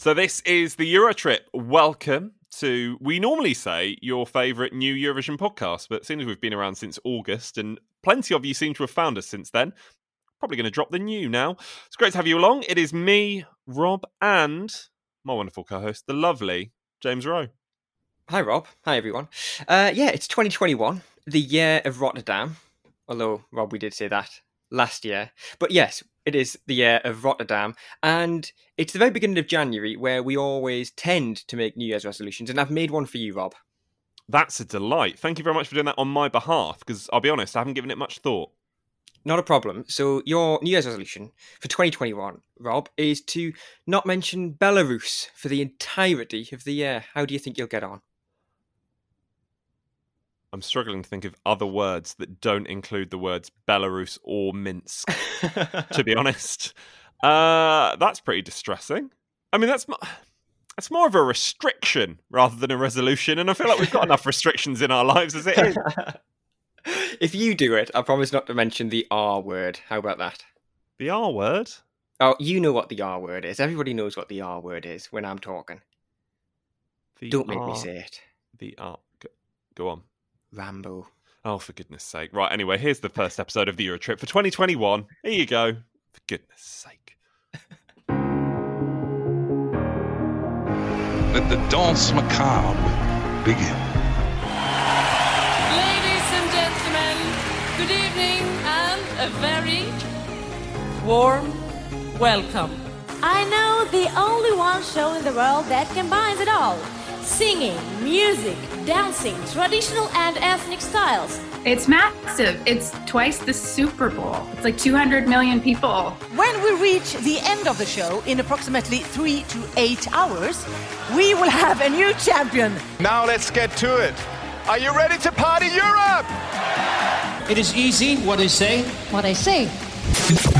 So this is the Eurotrip. Welcome to we normally say your favourite new Eurovision podcast, but seeing as we've been around since August and plenty of you seem to have found us since then, probably going to drop the new now. It's great to have you along. It is me, Rob, and my wonderful co-host, the lovely James Rowe. Hi, Rob. Hi, everyone. Uh, yeah, it's 2021, the year of Rotterdam. Although, Rob, we did say that last year. But yes, it is the year of Rotterdam. And it's the very beginning of January where we always tend to make New Year's resolutions. And I've made one for you, Rob. That's a delight. Thank you very much for doing that on my behalf, because I'll be honest, I haven't given it much thought. Not a problem. So, your New Year's resolution for 2021, Rob, is to not mention Belarus for the entirety of the year. How do you think you'll get on? I'm struggling to think of other words that don't include the words Belarus or Minsk. to be honest, uh, that's pretty distressing. I mean, that's that's more of a restriction rather than a resolution, and I feel like we've got enough restrictions in our lives as it is. if you do it, I promise not to mention the R word. How about that? The R word? Oh, you know what the R word is. Everybody knows what the R word is when I'm talking. The Don't make me say it. The R. Go on. Rambo. Oh, for goodness sake. Right, anyway, here's the first episode of the Euro Trip for 2021. Here you go. For goodness sake. Let the danse macabre begin. Ladies and gentlemen, good evening and a very warm welcome. I know the only one show in the world that combines it all singing, music, dancing, traditional and ethnic styles. It's massive. It's twice the Super Bowl. It's like 200 million people. When we reach the end of the show in approximately three to eight hours, we will have a new champion. Now let's get to it. Are you ready to party Europe? It is easy what I say. What I say.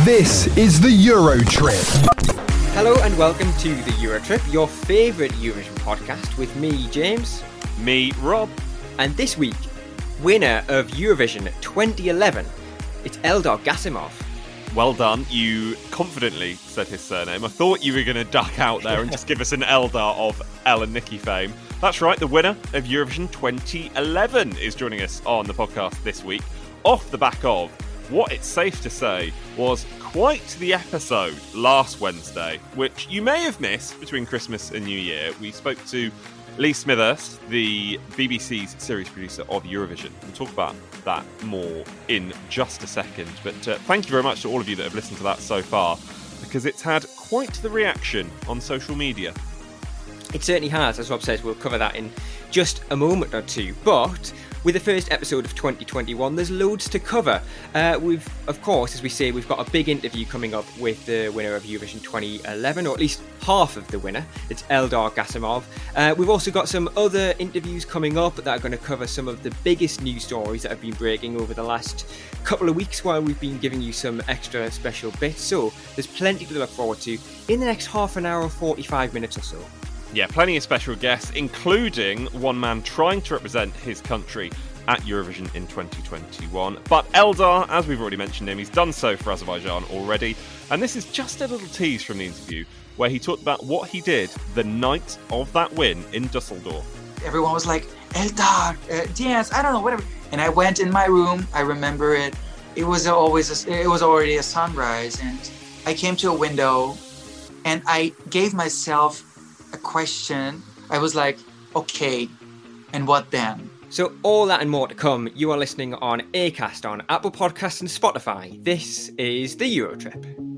This is the Euro Trip. Hello and welcome to the Eurotrip, your favourite Eurovision podcast with me, James. Me, Rob. And this week, winner of Eurovision 2011, it's Eldar Gasimov. Well done. You confidently said his surname. I thought you were going to duck out there and just give us an Eldar of Ell and Nikki fame. That's right, the winner of Eurovision 2011 is joining us on the podcast this week, off the back of what it's safe to say was quite the episode last Wednesday, which you may have missed between Christmas and New Year. We spoke to Lee Smithurst, the BBC's series producer of Eurovision. We'll talk about that more in just a second. But uh, thank you very much to all of you that have listened to that so far, because it's had quite the reaction on social media. It certainly has, as Rob says. We'll cover that in just a moment or two. But with the first episode of 2021, there's loads to cover. Uh, we've, of course, as we say, we've got a big interview coming up with the winner of Eurovision 2011, or at least half of the winner. It's Eldar Gasimov. Uh, we've also got some other interviews coming up that are going to cover some of the biggest news stories that have been breaking over the last couple of weeks while we've been giving you some extra special bits. So there's plenty to look forward to in the next half an hour or 45 minutes or so. Yeah, plenty of special guests, including one man trying to represent his country at Eurovision in 2021. But Eldar, as we've already mentioned him, he's done so for Azerbaijan already. And this is just a little tease from the interview where he talked about what he did the night of that win in Dusseldorf. Everyone was like, Eldar, uh, dance, I don't know, whatever. And I went in my room, I remember it. It was always, a, it was already a sunrise. And I came to a window and I gave myself a question, I was like, okay, and what then? So, all that and more to come. You are listening on Acast, on Apple Podcasts, and Spotify. This is the Eurotrip.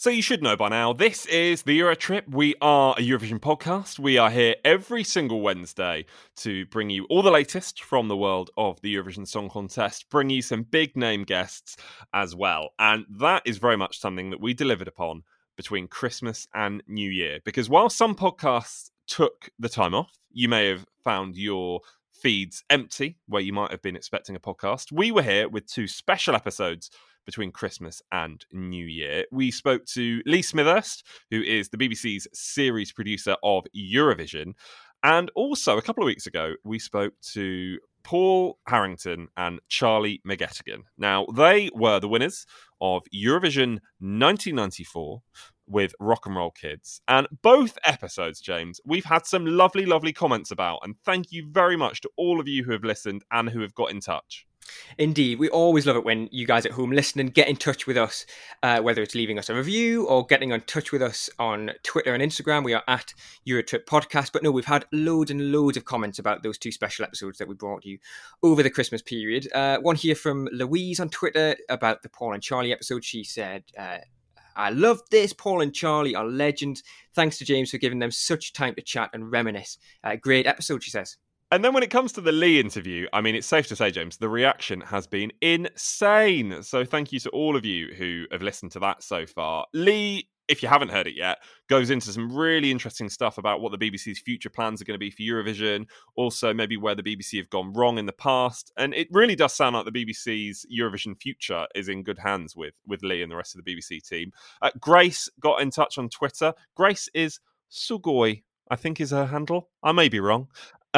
So you should know by now, this is the Eurotrip. We are a Eurovision podcast. We are here every single Wednesday to bring you all the latest from the world of the Eurovision Song Contest, bring you some big name guests as well. And that is very much something that we delivered upon between Christmas and New Year. Because while some podcasts took the time off, you may have found your feeds empty where you might have been expecting a podcast. We were here with two special episodes between Christmas and New Year. We spoke to Lee Smithurst, who is the BBC's series producer of Eurovision. And also, a couple of weeks ago, we spoke to Paul Harrington and Charlie McGettigan. Now, they were the winners of Eurovision 1994 with Rock and Roll Kids. And both episodes, James, we've had some lovely, lovely comments about. And thank you very much to all of you who have listened and who have got in touch. Indeed, we always love it when you guys at home listen and get in touch with us, uh, whether it's leaving us a review or getting in touch with us on Twitter and Instagram. We are at Eurotrip Podcast. But no, we've had loads and loads of comments about those two special episodes that we brought you over the Christmas period. Uh, one here from Louise on Twitter about the Paul and Charlie episode. She said, uh, I love this. Paul and Charlie are legends. Thanks to James for giving them such time to chat and reminisce. Uh, great episode, she says. And then when it comes to the Lee interview, I mean, it's safe to say, James, the reaction has been insane. So thank you to all of you who have listened to that so far. Lee, if you haven't heard it yet, goes into some really interesting stuff about what the BBC's future plans are going to be for Eurovision, also maybe where the BBC have gone wrong in the past. And it really does sound like the BBC's Eurovision future is in good hands with, with Lee and the rest of the BBC team. Uh, Grace got in touch on Twitter. Grace is Sugoi I think is her handle. I may be wrong.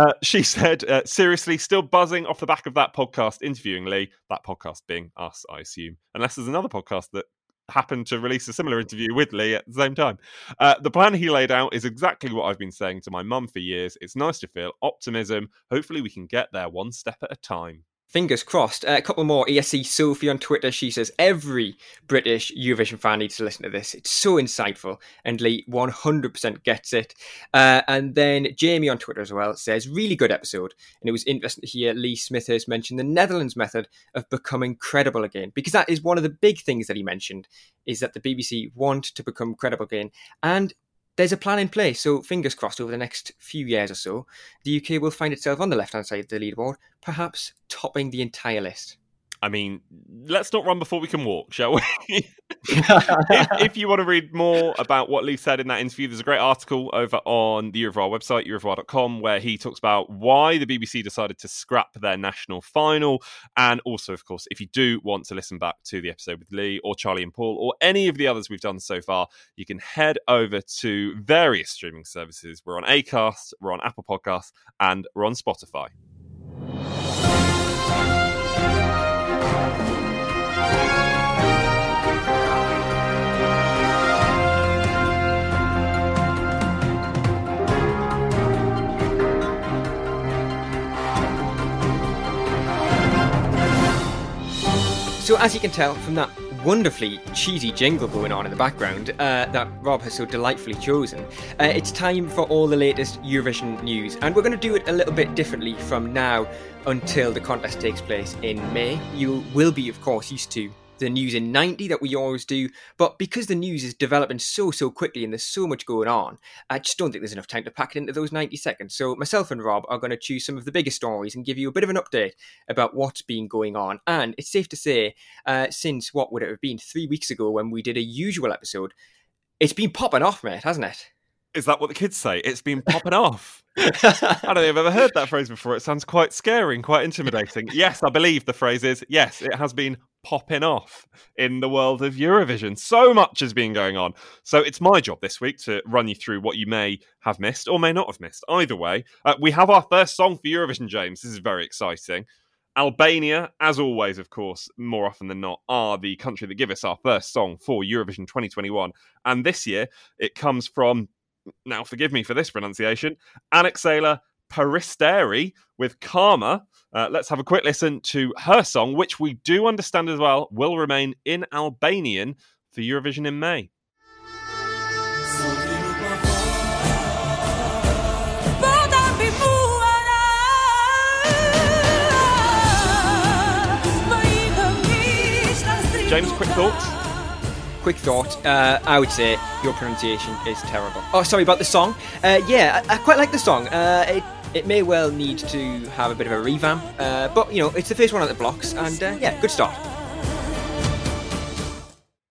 Uh, she said, uh, seriously, still buzzing off the back of that podcast interviewing Lee, that podcast being us, I assume, unless there's another podcast that happened to release a similar interview with Lee at the same time. Uh, the plan he laid out is exactly what I've been saying to my mum for years. It's nice to feel optimism. Hopefully, we can get there one step at a time. Fingers crossed. Uh, a couple more. ESC Sophie on Twitter. She says every British Eurovision fan needs to listen to this. It's so insightful, and Lee 100% gets it. Uh, and then Jamie on Twitter as well says really good episode, and it was interesting to hear Lee Smithurst mention the Netherlands method of becoming credible again, because that is one of the big things that he mentioned is that the BBC want to become credible again, and there's a plan in place. So fingers crossed over the next few years or so, the UK will find itself on the left hand side of the leaderboard, perhaps topping the entire list. I mean, let's not run before we can walk, shall we? if, if, you want to read more about what Lee said in that interview, there's a great article over on the Eurovoix website, eurovoix.com, where he talks about why the BBC decided to scrap their national final. And also, of course, if you do want to listen back to the episode with Lee or Charlie and Paul or any of the others we've done so far, you can head over to various streaming services. We're on Acast, we're on Apple Podcasts, and we're on Spotify. So, as you can tell from that wonderfully cheesy jingle going on in the background uh, that Rob has so delightfully chosen, uh, it's time for all the latest Eurovision news. And we're going to do it a little bit differently from now until the contest takes place in May. You will be, of course, used to the news in 90 that we always do. But because the news is developing so, so quickly and there's so much going on, I just don't think there's enough time to pack it into those 90 seconds. So myself and Rob are going to choose some of the biggest stories and give you a bit of an update about what's been going on. And it's safe to say, uh, since what would it have been three weeks ago when we did a usual episode, it's been popping off, mate, hasn't it? Is that what the kids say? It's been popping off. I don't think I've ever heard that phrase before. It sounds quite scary and quite intimidating. Yes, I believe the phrase is yes, it has been popping off in the world of Eurovision. So much has been going on. So it's my job this week to run you through what you may have missed or may not have missed. Either way, uh, we have our first song for Eurovision, James. This is very exciting. Albania, as always, of course, more often than not, are the country that give us our first song for Eurovision 2021. And this year, it comes from, now forgive me for this pronunciation, Anaxela Peristeri with Karma. Uh, let's have a quick listen to her song, which we do understand as well will remain in Albanian for Eurovision in May. James, quick thoughts? Quick thought. Uh, I would say your pronunciation is terrible. Oh, sorry about the song. Uh, yeah, I, I, quite like the song. Uh, it, it may well need to have a bit of a revamp, uh, but you know, it's the first one out the blocks, and uh, yeah, good start.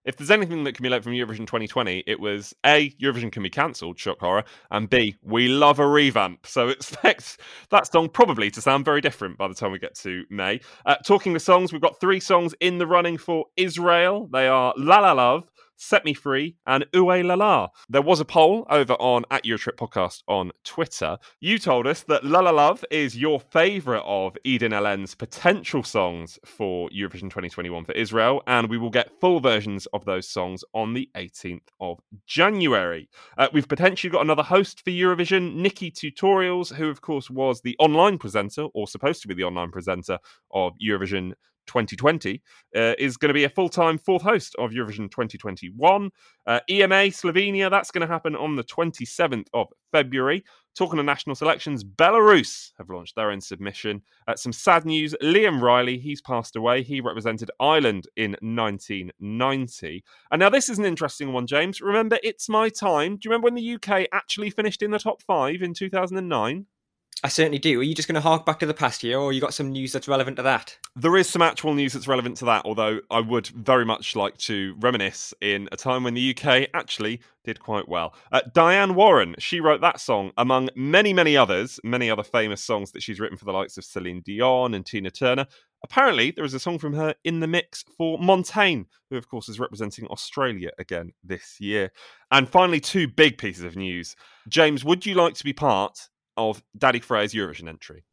If there's anything that can be learned from Eurovision 2020, it was A, Eurovision can be cancelled, shock horror, and B, we love a revamp. So expect that song probably to sound very different by the time we get to May. Uh, talking the songs, we've got three songs in the running for Israel. They are La La Love, Set Me Free, and Oué La La. There was a poll over on at Eurotrip Podcast on Twitter. You told us that La La Love is your favourite of Eden Alene's potential songs for Eurovision 2021 for Israel, and we will get full versions of those songs on the 18th of January. Uh, we've potentially got another host for Eurovision, NikkieTutorials, who, of course, was the online presenter, or supposed to be the online presenter of Eurovision 2020, uh, is going to be a full time fourth host of Eurovision 2021. Uh, EMA Slovenia, that's going to happen on the 27th of February. Talking of national selections, Belarus have launched their own submission. Uh, some sad news Liam Reilly, he's passed away. He represented Ireland in 1990. And now this is an interesting one, James. Remember, It's My Time. Do you remember when the UK actually finished in the top five in 2009? I certainly do. Are you just going to hark back to the past year, or you got some news that's relevant to that? There is some actual news that's relevant to that, although I would very much like to reminisce in a time when the UK actually did quite well. Uh, Diane Warren, she wrote that song among many, many others, many other famous songs that she's written for the likes of Celine Dion and Tina Turner. Apparently, there is a song from her in the mix for Montaigne, who, of course, is representing Australia again this year. And finally, two big pieces of news. James, would you like to be part of Daði Freyr's Eurovision entry?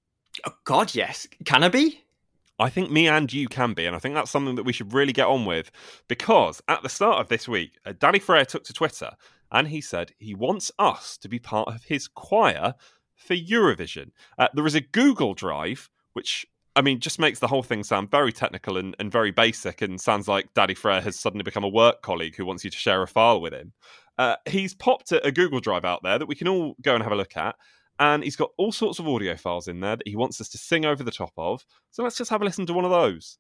Oh, God, yes. Can I be? I think me and you can be, and I think that's something that we should really get on with because at the start of this week, uh, Daði Freyr took to Twitter and he said he wants us to be part of his choir for Eurovision. Uh, there is a Google Drive, which I mean, just makes the whole thing sound very technical and, and very basic, and sounds like Daði Freyr has suddenly become a work colleague who wants you to share a file with him. Uh, he's popped a, a Google Drive out there that we can all go and have a look at and he's got all sorts of audio files in there that he wants us to sing over the top of. So let's just have a listen to one of those.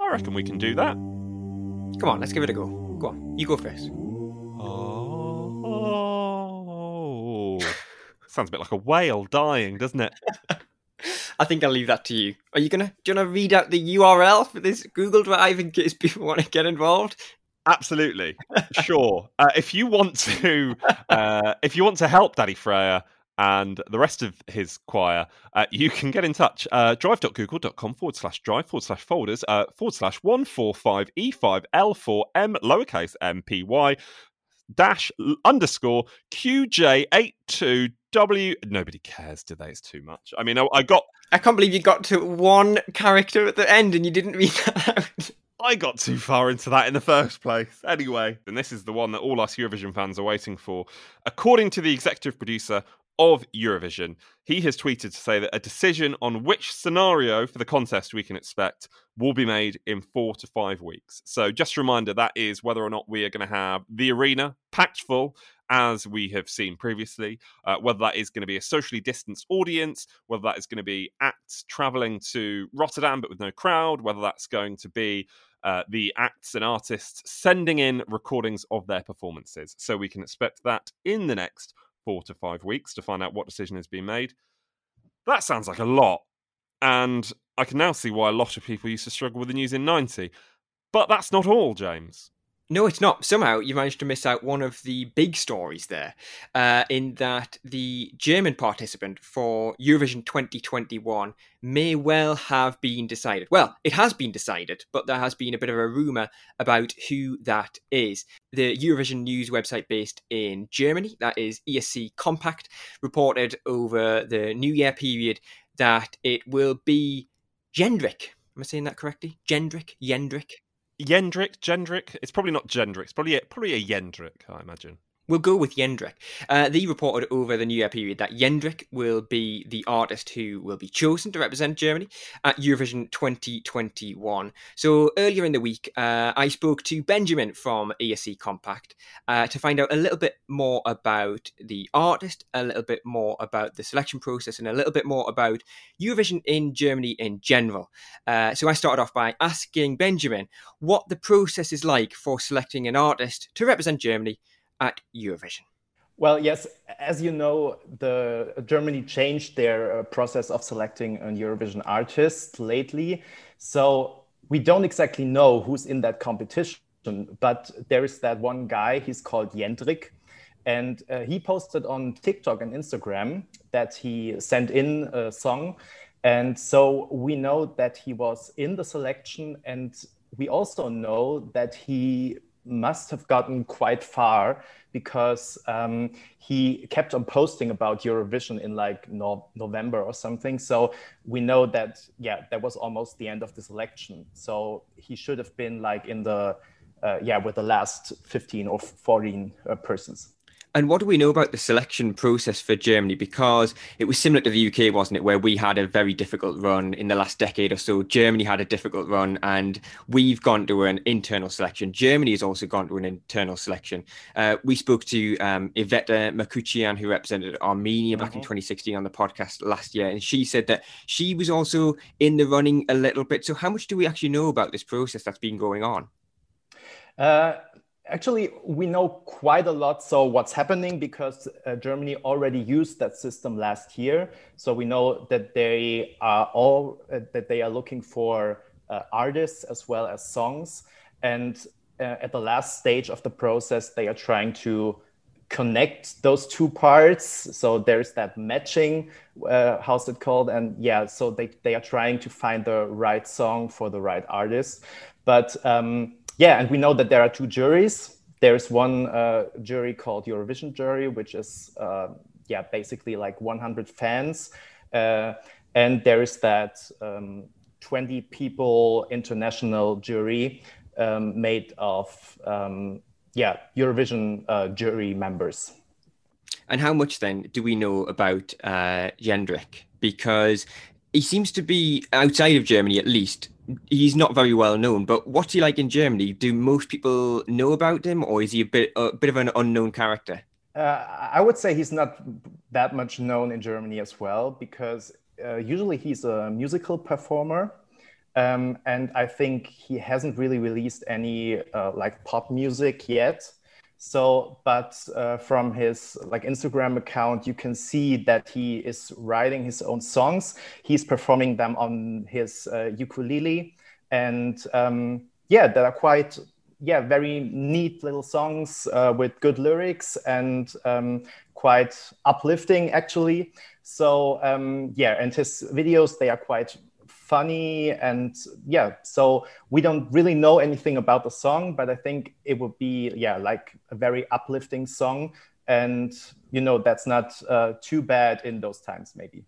I reckon we can do that. Come on, let's give it a go. Go on, you go first. Oh, sounds a bit like a whale dying, doesn't it? I think I'll leave that to you. Are you gonna do you wanna read out the URL for this Google Drive in case people want to get involved? Absolutely, sure. Uh, if you want to, uh, if you want to help Daði Freyr and the rest of his choir, uh, you can get in touch. Uh, drive.google.com forward slash drive forward slash folders uh, forward slash 145 E5L4M lowercase MPY dash underscore QJ82 W. Nobody cares, do they? It's too much. I mean, I, I, got. I can't believe you got to one character at the end and you didn't read that out. I got too far into that in the first place. Anyway, and this is the one that all us Eurovision fans are waiting for. According to the executive producer of Eurovision, he has tweeted to say that a decision on which scenario for the contest we can expect will be made in four to five weeks. So, just a reminder that is whether or not we are going to have the arena packed full as we have seen previously, uh, whether that is going to be a socially distanced audience, whether that is going to be acts traveling to Rotterdam but with no crowd, whether that's going to be uh, the acts and artists sending in recordings of their performances. So we can expect that in the next four to five weeks to find out what decision has been made. That sounds like a lot. And I can now see why a lot of people used to struggle with the news in 90. But that's not all, James. No, it's not. Somehow you managed to miss out one of the big stories there, uh, in that the German participant for Eurovision 2021 may well have been decided. Well, it has been decided, but there has been a bit of a rumour about who that is. The Eurovision news website based in Germany, that is ESC Kompakt, reported over the New Year period that it will be Jendrik. Am I saying that correctly? Jendrik? Jendrik? Yendrik, Jendrik. It's probably not Jendrik. It's probably a, probably a Yendrik, I imagine. We'll go with Jendrik. Uh, they reported over the New Year period that Jendrik will be the artist who will be chosen to represent Germany at Eurovision 2021. So earlier in the week, uh, I spoke to Benjamin from ESC Kompakt uh, to find out a little bit more about the artist, a little bit more about the selection process, and a little bit more about Eurovision in Germany in general. Uh, so I started off by asking Benjamin what the process is like for selecting an artist to represent Germany at Eurovision? Well, yes, as you know, the Germany changed their uh, process of selecting an Eurovision artist lately. So we don't exactly know who's in that competition, but there is that one guy, he's called Jendrik. And uh, he posted on TikTok and Instagram that he sent in a song. And so we know that he was in the selection. And we also know that he must have gotten quite far because um, he kept on posting about Eurovision in like no- November or something. So we know that, yeah, that was almost the end of this election. So he should have been like in the, uh, yeah, with the last 15 or 14 uh, persons. And what do we know about the selection process for Germany? Because it was similar to the UK, wasn't it, where we had a very difficult run in the last decade or so. Germany had a difficult run, and we've gone to an internal selection. Germany has also gone to an internal selection. Uh, we spoke to um, Iveta Mukuchyan, who represented Armenia back mm-hmm. in 2016 on the podcast last year, and she said that she was also in the running a little bit. So, how much do we actually know about this process that's been going on? Uh, Actually, we know quite a lot. So what's happening because uh, Germany already used that system last year. So we know that they are all uh, that they are looking for uh, artists as well as songs. And uh, at the last stage of the process, they are trying to connect those two parts. So there's that matching, uh, how's it called? And yeah, so they, they are trying to find the right song for the right artist. But um, yeah, and we know that there are two juries. There's one uh, jury called Eurovision jury, which is uh, yeah basically like 100 fans, uh, and there is that um, 20 people international jury um, made of um, yeah Eurovision uh, jury members. And how much then do we know about uh, Jendrik? Because he seems to be outside of Germany, at least, he's not very well known, but what's he like in Germany? Do most people know about him, or is he a bit a bit of an unknown character? Uh, I would say he's not that much known in Germany as well, because uh, usually he's a musical performer, um, and I think he hasn't really released any uh, like pop music yet. So, but uh, from his like Instagram account, you can see that he is writing his own songs. He's performing them on his uh, ukulele, and um, yeah, that are quite yeah very neat little songs uh, with good lyrics and um, quite uplifting actually. So um, yeah, and his videos they are quite funny and yeah so we don't really know anything about the song but i think it would be yeah like a very uplifting song. And you know that's not uh, too bad in those times maybe.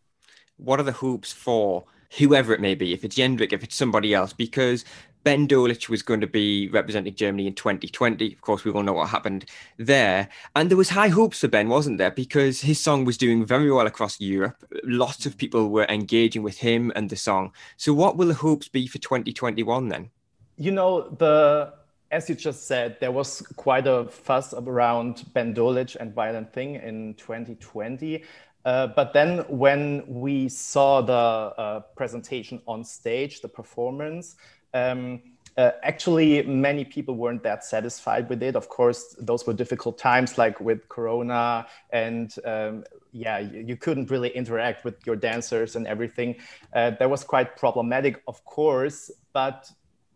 What are the hoops for whoever it may be if it's Jendrik if it's somebody else? Because Ben Dolic was going to be representing Germany in 2020. Of course, we all know what happened there. And there was high hopes for Ben, wasn't there? Because his song was doing very well across Europe. Lots of people were engaging with him and the song. So what will the hopes be for 2021 then? You know, the as you just said, there was quite a fuss around Ben Dolic and Violent Thing in 2020. Uh, but then when we saw the uh, presentation on stage, the performance, um, uh, actually, many people weren't that satisfied with it. Of course, those were difficult times, like with Corona, and um, yeah, you, you, couldn't really interact with your dancers and everything. Uh, that was quite problematic, of course, but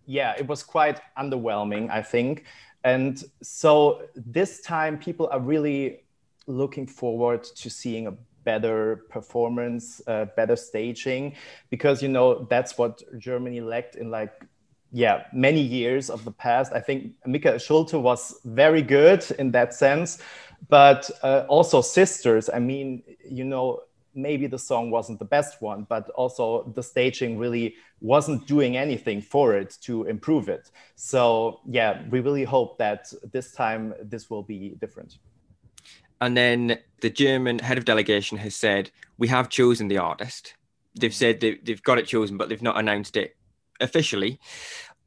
yeah, it was quite underwhelming, I think. And so this time, people are really looking forward to seeing a better performance, uh, better staging, because you know that's what Germany lacked in like yeah many years of the past. I think mika Schulte was very good in that sense, but uh, also Sisters. I mean, you know. Maybe the song wasn't the best one, but also the staging really wasn't doing anything for it to improve it. So, yeah, we really hope that this time this will be different. And then the German head of delegation has said, We have chosen the artist. They've said they've got it chosen, but they've not announced it officially.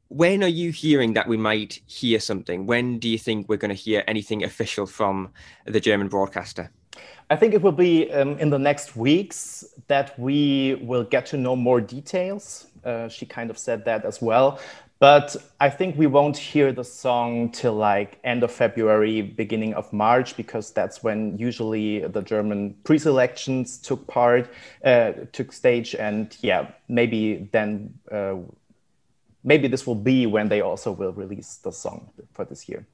When are you hearing that we might hear something? When do you think we're going to hear anything official from the German broadcaster? I think it will be um, in the next weeks that we will get to know more details. Uh, she kind of said that as well. But I think we won't hear the song till like end of February, beginning of March, because that's when usually the German pre-selections took part, uh, took stage, and yeah, maybe then, uh, maybe this will be when they also will release the song for this year.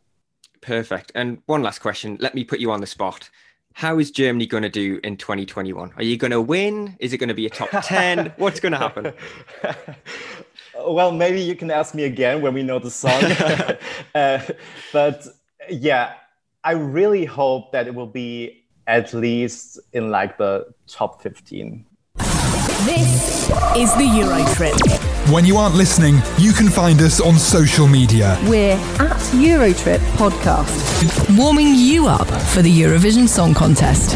Perfect. And one last question. Let me put you on the spot. How is Germany going to do in 2021? Are you going to win? Is it going to be a top 10? What's going to happen? well, maybe you can ask me again when we know the song. uh, but yeah, I really hope that it will be at least in like the top 15. This is the Euro Trip. When you aren't listening, you can find us on social media. We're at Eurotrip Podcast, warming you up for the Eurovision Song Contest.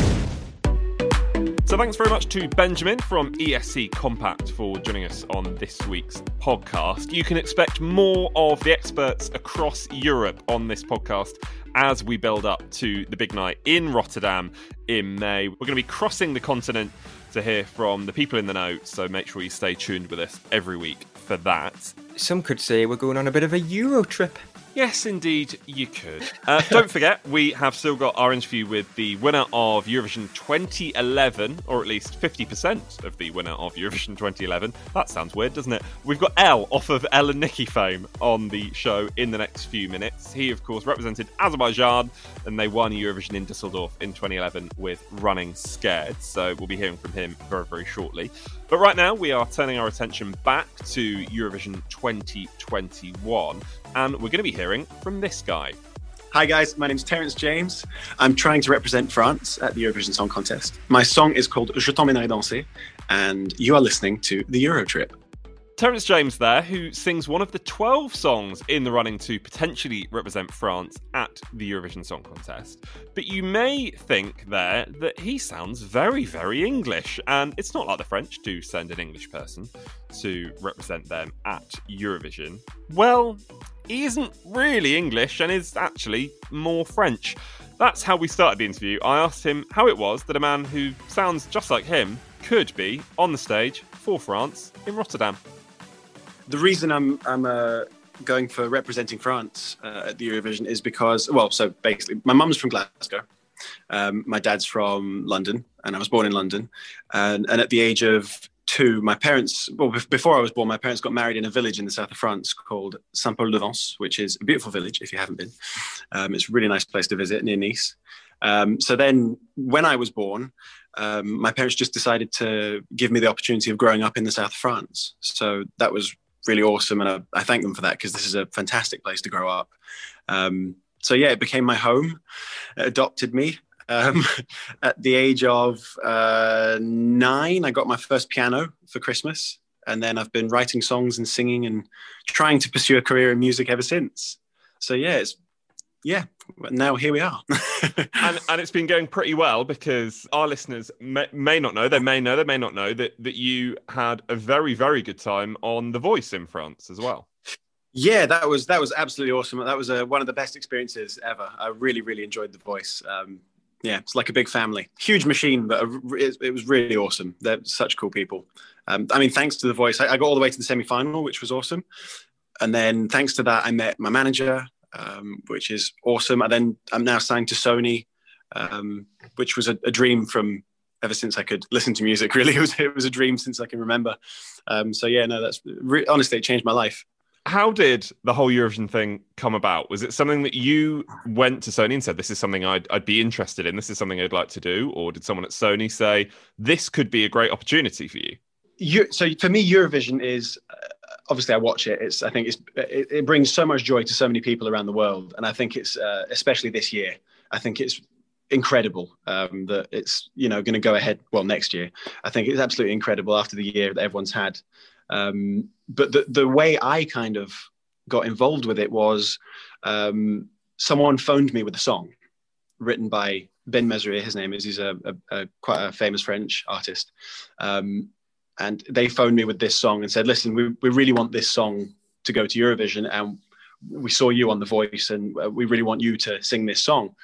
So thanks very much to Benjamin from ESC Kompakt for joining us on this week's podcast. You can expect more of the experts across Europe on this podcast as we build up to the big night in Rotterdam in May. We're going to be crossing the continent to hear from the people in the know, so make sure you stay tuned with us every week for that. Some could say we're going on a bit of a Euro trip. Yes, indeed, you could. Uh, don't forget, we have still got our interview with the winner of Eurovision 2011, or at least 50% of the winner of Eurovision 2011. That sounds weird, doesn't it? We've got Ell off of Ell and Nikki fame on the show in the next few minutes. He, of course, represented Azerbaijan, and they won Eurovision in Dusseldorf in 2011 with Running Scared. So we'll be hearing from him very, very shortly. But right now, we are turning our attention back to Eurovision 2021, and we're going to be hearing from this guy. Hi guys, my name is Terence James. I'm trying to represent France at the Eurovision Song Contest. My song is called Je t'emmènerai danser, and you are listening to the Euro Trip. Terence James there, who sings one of the 12 songs in the running to potentially represent France at the Eurovision Song Contest. But you may think there that he sounds very, very English, and it's not like the French do send an English person to represent them at Eurovision. Well, he isn't really English and is actually more French. That's how we started the interview. I asked him how it was that a man who sounds just like him could be on the stage for France in Rotterdam the reason I'm I'm uh, going for representing France uh, at the Eurovision is because well, so basically, my mum's from Glasgow, um, my dad's from London, and I was born in London, and, and at the age of two, my parents well before I was born, my parents got married in a village in the south of France called Saint Paul de Vence, which is a beautiful village if you haven't been. Um, it's a really nice place to visit near Nice. Um, so then, when I was born, um, my parents just decided to give me the opportunity of growing up in the south of France. So that was really awesome, and I, I thank them for that because this is a fantastic place to grow up. Um, so yeah, it became my home. It adopted me. Um, at the age of uh, nine, I got my first piano for Christmas, and then I've been writing songs and singing and trying to pursue a career in music ever since. So yeah, it's yeah, now here we are. and, and, it's been going pretty well because our listeners may, may, not know, they may know, they may not know that, that you had a very, very good time on The Voice in France as well. Yeah, that was that was absolutely awesome. That was a, uh, one of the best experiences ever. I really, really enjoyed The Voice. Um, yeah, it's like a big family, huge machine, but a, it, it, was really awesome. They're such cool people. Um, I mean, thanks to The Voice, I, I got all the way to the semi final, which was awesome. And then thanks to that, I met my manager, um, which is awesome. And then I'm now signed to Sony, um, which was a, a, dream from ever since I could listen to music. Really, it was it was a dream since I can remember. Um, so yeah, no, that's re- honestly it changed my life. How did the whole Eurovision thing come about? Was it something that you went to Sony and said, "This is something I'd, I'd be interested in. This is something I'd like to do," or did someone at Sony say, "This could be a great opportunity for you"? you so for me, Eurovision is uh, obviously I watch it. It's I think it's it, it, brings so much joy to so many people around the world, and I think it's uh, especially this year. I think it's incredible um, that it's you know going to go ahead well next year. I think it's absolutely incredible after the year that everyone's had. Um, but the the way I kind of got involved with it was um, someone phoned me with a song written by Ben Mesrier. His name is. He's a, a, a quite a famous French artist. And they phoned me with this song and said, "Listen, we we really want this song to go to Eurovision, and we saw you on The Voice, and uh, we really want you to sing this song."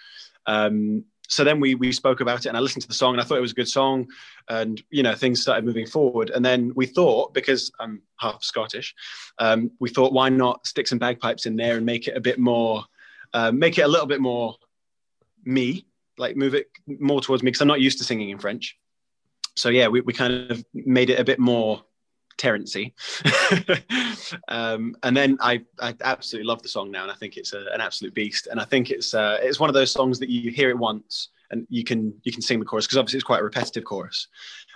Um, so then we we spoke about it, and I listened to the song, and I thought it was a good song, and you know things started moving forward. And then we thought, because I'm half Scottish, um, we thought, why not stick some bagpipes in there and make it a bit more, uh, make it a little bit more me, like move it more towards me, because I'm not used to singing in French so yeah, we, we kind of made it a bit more Terency. um, and then I, I absolutely love the song now, and I think it's a, an absolute beast. And I think it's uh, it's one of those songs that you hear it once and you can you can sing the chorus because obviously it's quite a repetitive chorus.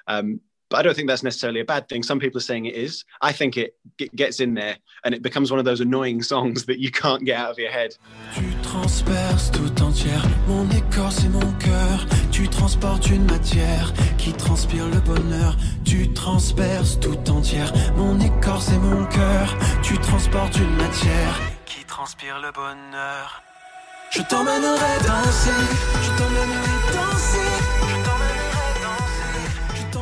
Um, but I don't think that's necessarily a bad thing. Some people are saying it is. I think it, it gets in there and it becomes one of those annoying songs that you can't get out of your head. Tu transperces tout entière mon écorce et mon cœur. Tu transportes une matière qui transpire le bonheur. Tu transperces tout entière mon écorce et mon cœur. Tu transportes une matière qui transpire le bonheur. Je t'emmènerai danser, je t'emmènerai danser.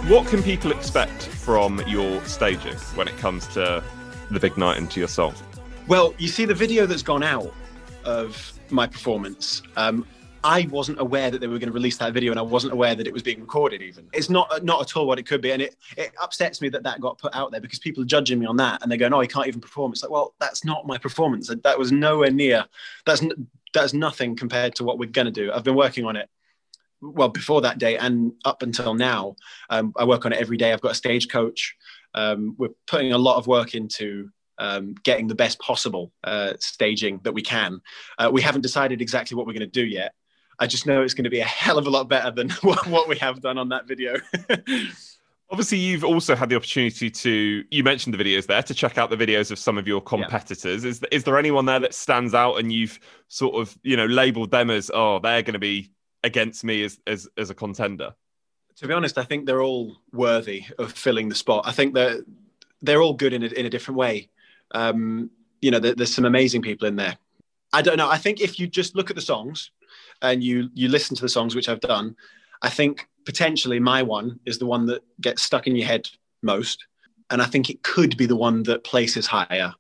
What can people expect from your staging when it comes to the big night and to your song? Well, you see the video that's gone out of my performance. Um, I wasn't aware that they were going to release that video, and I wasn't aware that it was being recorded. Even it's not not at all what it could be, and it it upsets me that that got put out there because people are judging me on that, and they're going, "Oh, he can't even perform." It's like, well, that's not my performance. That was nowhere near. That's that's nothing compared to what we're going to do. I've been working on it well before that day and up until now um, i work on it every day i've got a stage coach um, we're putting a lot of work into um, getting the best possible uh, staging that we can uh, we haven't decided exactly what we're going to do yet i just know it's going to be a hell of a lot better than what, we have done on that video Obviously, you've also had the opportunity to. You mentioned the videos there to check out the videos of some of your competitors. Yeah. Is is there anyone there that stands out, and you've sort of you know labelled them as oh they're going to be against me as as as a contender? To be honest, I think they're all worthy of filling the spot. I think that they're, they're all good in a, in a different way. Um, you know, there, there's some amazing people in there. I don't know. I think if you just look at the songs and you you listen to the songs, which I've done, I think potentially my one is the one that gets stuck in your head most, and I think it could be the one that places higher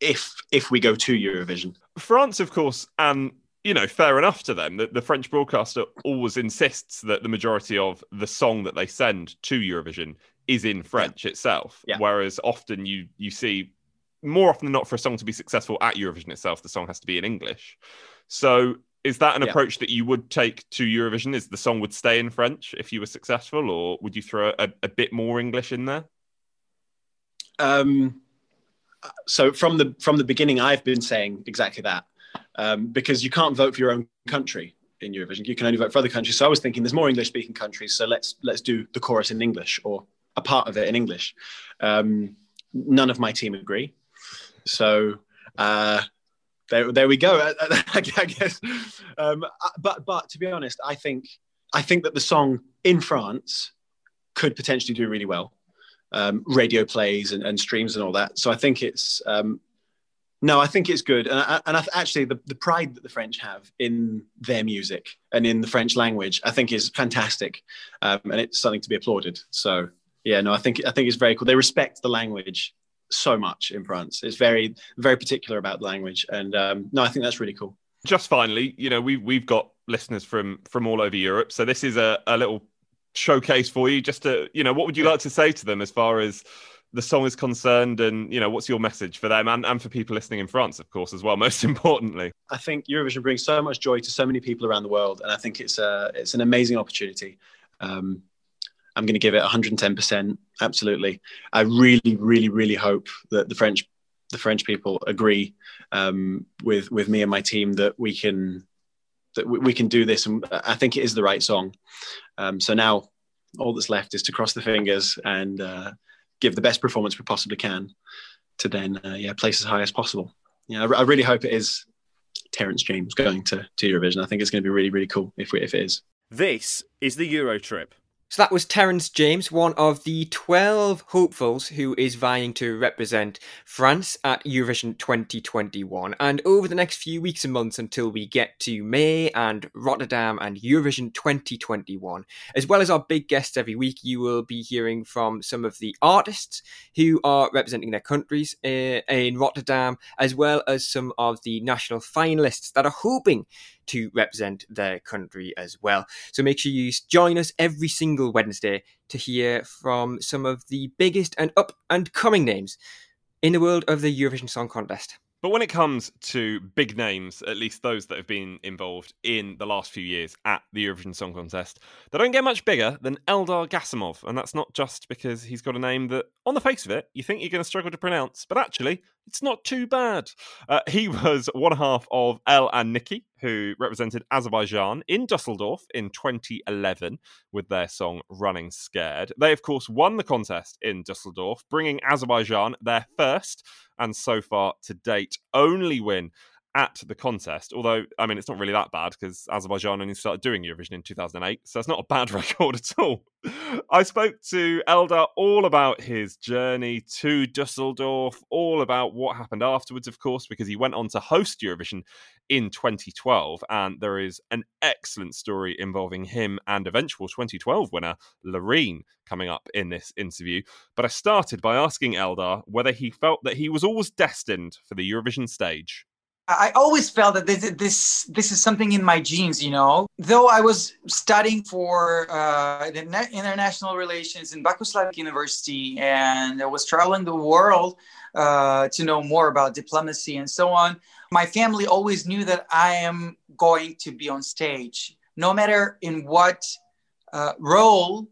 if if we go to Eurovision. France, of course, and you know, fair enough to them. The, the French broadcaster always insists that the majority of the song that they send to Eurovision is in French yeah. itself. Yeah. Whereas often you you see more often than not for a song to be successful at Eurovision itself, the song has to be in English. So is that an yeah. approach that you would take to Eurovision? Is the song would stay in French if you were successful, or would you throw a, a bit more English in there? Um, so from the from the beginning, I've been saying exactly that um, because you can't vote for your own country in Eurovision. You can only vote for other countries. So I was thinking, there's more English-speaking countries, so let's let's do the chorus in English or a part of it in English. Um, none of my team agree, so uh, there, there we go. I, guess. Um, but but to be honest, I think I think that the song in France could potentially do really well. Um, radio plays and, and, streams and all that. So I think it's um, no, I think it's good, and I, and I, actually, the, the pride that the French have in their music and in the French language, I think, is fantastic, um, and it's something to be applauded. So, yeah, no, I think I think it's very cool. They respect the language so much in France. It's very very particular about the language, and um, no, I think that's really cool. Just finally, you know, we've we've got listeners from from all over Europe, so this is a, a little showcase for you. Just to, you know, what would you like to say to them as far as the song is concerned and you know what's your message for them and, and for people listening in france of course as well most importantly. I think eurovision brings so much joy to so many people around the world and i think it's a it's an amazing opportunity. Um, i'm going to give it 110% absolutely. I really really really hope that the french the french people agree um, with with me and my team that we can that we can do this and i think it is the right song. Um, so now all that's left is to cross the fingers and uh, give the best performance we possibly can to then uh, yeah place as high as possible. Yeah, I, I, really hope it is Terence James going to, to Eurovision. I think it's going to be really really cool if we, if it is. This is the Euro trip. So that was Terence James, one of the 12 hopefuls who is vying to represent France at Eurovision 2021. And over the next few weeks and months until we get to May and Rotterdam and Eurovision 2021, as well as our big guests every week, you will be hearing from some of the artists who are representing their countries uh, in Rotterdam, as well as some of the national finalists that are hoping to represent their country as well. So make sure you join us every single Wednesday to hear from some of the biggest and up and coming names in the world of the Eurovision Song Contest. But when it comes to big names, at least those that have been involved in the last few years at the Eurovision Song Contest, they don't get much bigger than Eldar Gasimov. And that's not just because he's got a name that, on the face of it, you think you're going to struggle to pronounce, but actually, it's not too bad. Uh, he was one half of Ell and Nikki, who represented Azerbaijan in Dusseldorf in 2011 with their song Running Scared. They, of course, won the contest in Dusseldorf, bringing Azerbaijan their first and so far to date only win at the contest. Although, I mean, it's not really that bad because Azerbaijan only started doing Eurovision in 2008, so it's not a bad record at all. I spoke to Eldar all about his journey to Dusseldorf, all about what happened afterwards, of course, because he went on to host Eurovision in 2012. And there is an excellent story involving him and eventual 2012 winner, Loreen, coming up in this interview. But I started by asking Eldar whether he felt that he was always destined for the Eurovision stage. I always felt that this, this this is something in my genes, you know. Though I was studying for uh, international relations in Baku Slavic University, and I was traveling the world uh, to know more about diplomacy and so on. My family always knew that I am going to be on stage, no matter in what uh, role.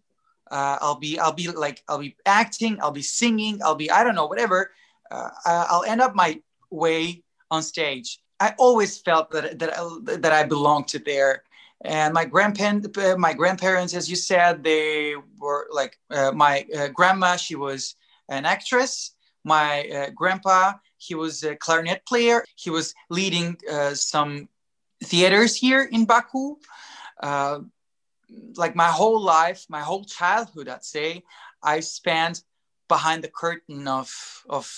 Uh, I'll be I'll be like I'll be acting, I'll be singing, I'll be I don't know whatever. Uh, I'll end up my way on stage. I always felt that that I, that I belonged to there. And my grandparents, my grandparents, as you said, they were like uh, my uh, grandma. She was an actress. My uh, grandpa, he was a clarinet player. He was leading uh, some theaters here in Baku. Uh, like my whole life, my whole childhood, I'd say, I spent behind the curtain of of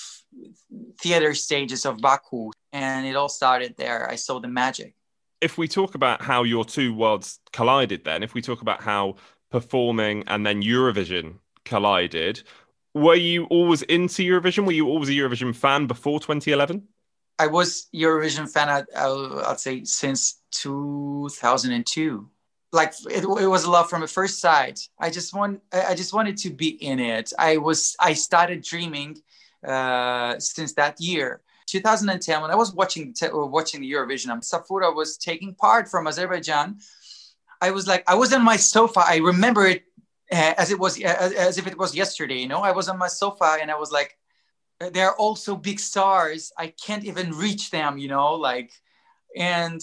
theater stages of Baku, and it all started there. I saw the magic. If we talk about how your two worlds collided, then if we talk about how performing and then Eurovision collided, were you always into Eurovision? Were you always a Eurovision fan before 2011? I was Eurovision fan. I'd, I'd say since 2002 like it, it was love from the first sight i just want i just wanted to be in it i was i started dreaming uh, since that year 2010 when i was watching watching the eurovision safura was taking part from azerbaijan. I was like i was on my sofa. I remember it uh, as it was as, as if it was yesterday you know? I was on my sofa and i was like they're also big stars. I can't even reach them you know? Like and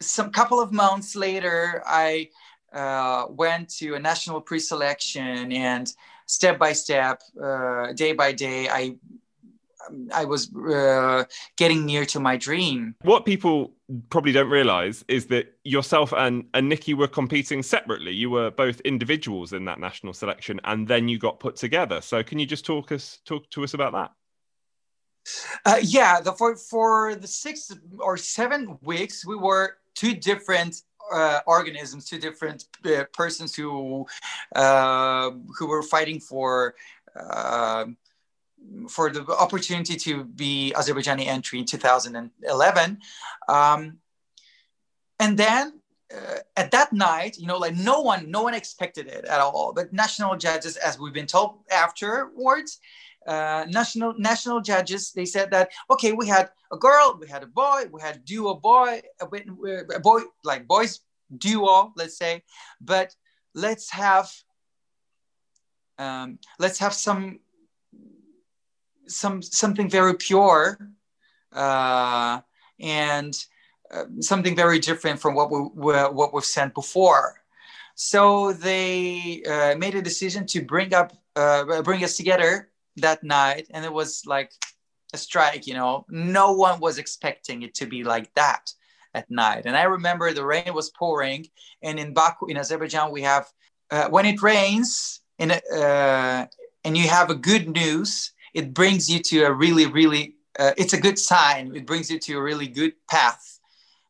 some couple of months later, I uh, went to a national pre-selection, and step by step, uh, day by day, I I was uh, getting near to my dream. What people probably don't realize is that yourself and, and Nikki were competing separately. You were both individuals in that national selection, and then you got put together. So, can you just talk us talk to us about that? Uh, yeah, the, for for the six or seven weeks, we were two different uh, organisms, two different uh, persons who uh, who were fighting for uh, for the opportunity to be Azerbaijani entry in 2011, um, and then uh, at that night, you know, like no one, no one expected it at all. But national judges, as we've been told afterwards, uh, national national judges they said that okay we had a girl we had a boy we had duo boy a, a boy like boys duo let's say but let's have um, let's have some some something very pure uh, and uh, something very different from what we what we've sent before. So they uh, made a decision to bring up uh, bring us together that night and it was like a strike you know? No one was expecting it to be like that at night. And i remember the rain was pouring and in baku in azerbaijan we have uh, when it rains in a, uh, and you have a good news it brings you to a really really uh, it's a good sign. It brings you to a really good path.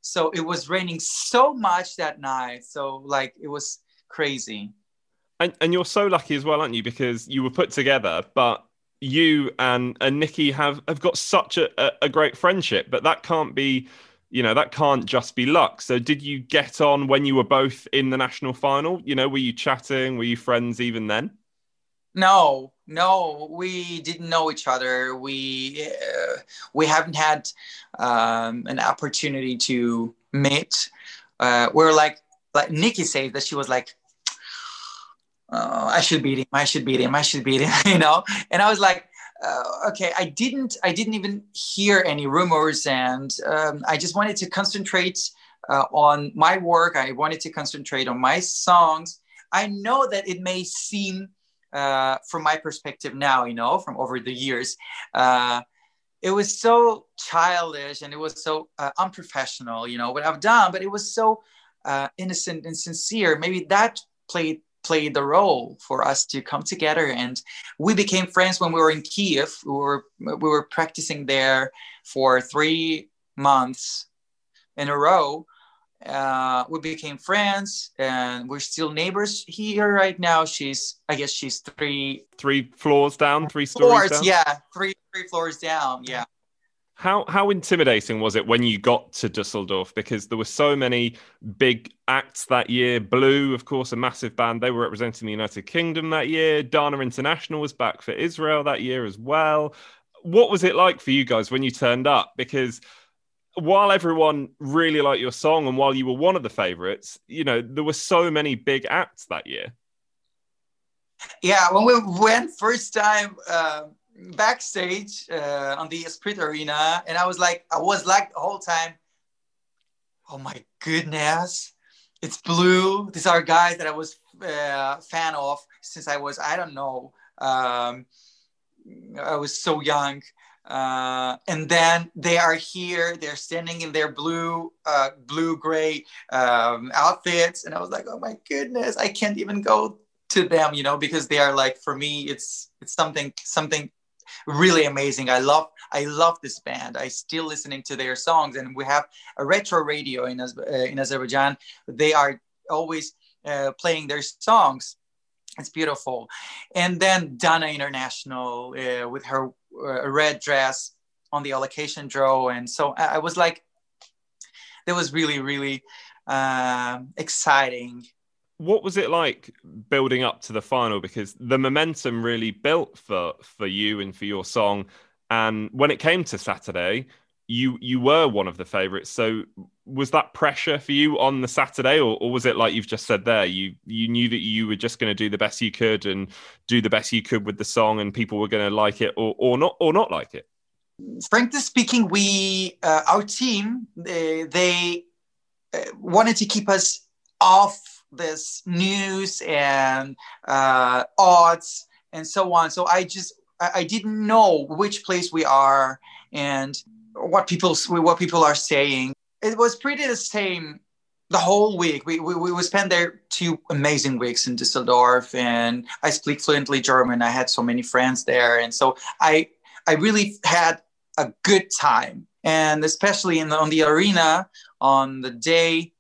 So it was raining so much that night. So like it was crazy. And, and you're so lucky as well aren't you? Because you were put together but you and and Nikki have have got such a, a, a great friendship, but that can't be you know that can't just be luck. So did you get on when you were both in the national final? You know were you chatting? Were you friends even then? No no, we didn't know each other. We uh, we haven't had um, an opportunity to meet. Uh, we're like like Nikki said that she was like, oh, I should beat him. I should beat him. I should beat him. you know, and I was like. Uh, okay, I didn't. I didn't even hear any rumors, and um, I just wanted to concentrate uh, on my work. I wanted to concentrate on my songs. I know that it may seem uh, from my perspective now, you know, from over the years. Uh, it was so childish and it was so uh, unprofessional, you know, what I've done, but it was so uh, innocent and sincere. Maybe that played played the role for us to come together and we became friends when we were in Kiev. We were we were practicing there for three months in a row uh, we became friends and we're still neighbors here right now she's i guess she's three three floors down three stories floors, down yeah three three floors down yeah how how intimidating was it when you got to Dusseldorf? Because there were so many big acts that year. Blue, of course, a massive band. They were representing the United Kingdom that year. Dana International was back for Israel that year as well. What was it like for you guys when you turned up? Because while everyone really liked your song and while you were one of the favorites, you know, there were so many big acts that year. Yeah, when we went first time uh, backstage uh, on the Esprit Arena, and I was like, I was like the whole time, oh my goodness, it's Blue. These are guys that I was uh, fan of since I was, I don't know, um, I was so young. Uh, and then they are here they're standing in their blue uh, blue gray um, outfits. And i was like oh my goodness i can't even go to them you know because they are like for me it's it's something something really amazing. I love i love this band. I still listening to their songs. And we have a retro radio in, uh, in azerbaijan. They are always uh, playing their songs it's beautiful. And then Dana international uh, with her a red dress on the allocation draw. And so i was like that was really really uh, exciting. What was it like building up to the final? Because the momentum really built for for you and for your song. And when it came to saturday you you were one of the favorites. So was that pressure for you on the saturday or, or was it like you've just said there you you knew that you were just going to do the best you could and do the best you could with the song and people were going to like it or, or not or not like it frankly speaking we uh, our team they, they uh, wanted to keep us off this news and uh, odds and so on so i just I, I didn't know which place we are and what people what people are saying. It was pretty the same the whole week. We, we, we spent there two amazing weeks in Düsseldorf, and I speak fluently German. I had so many friends there, and so I I really had a good time. And especially in the, on the arena on the day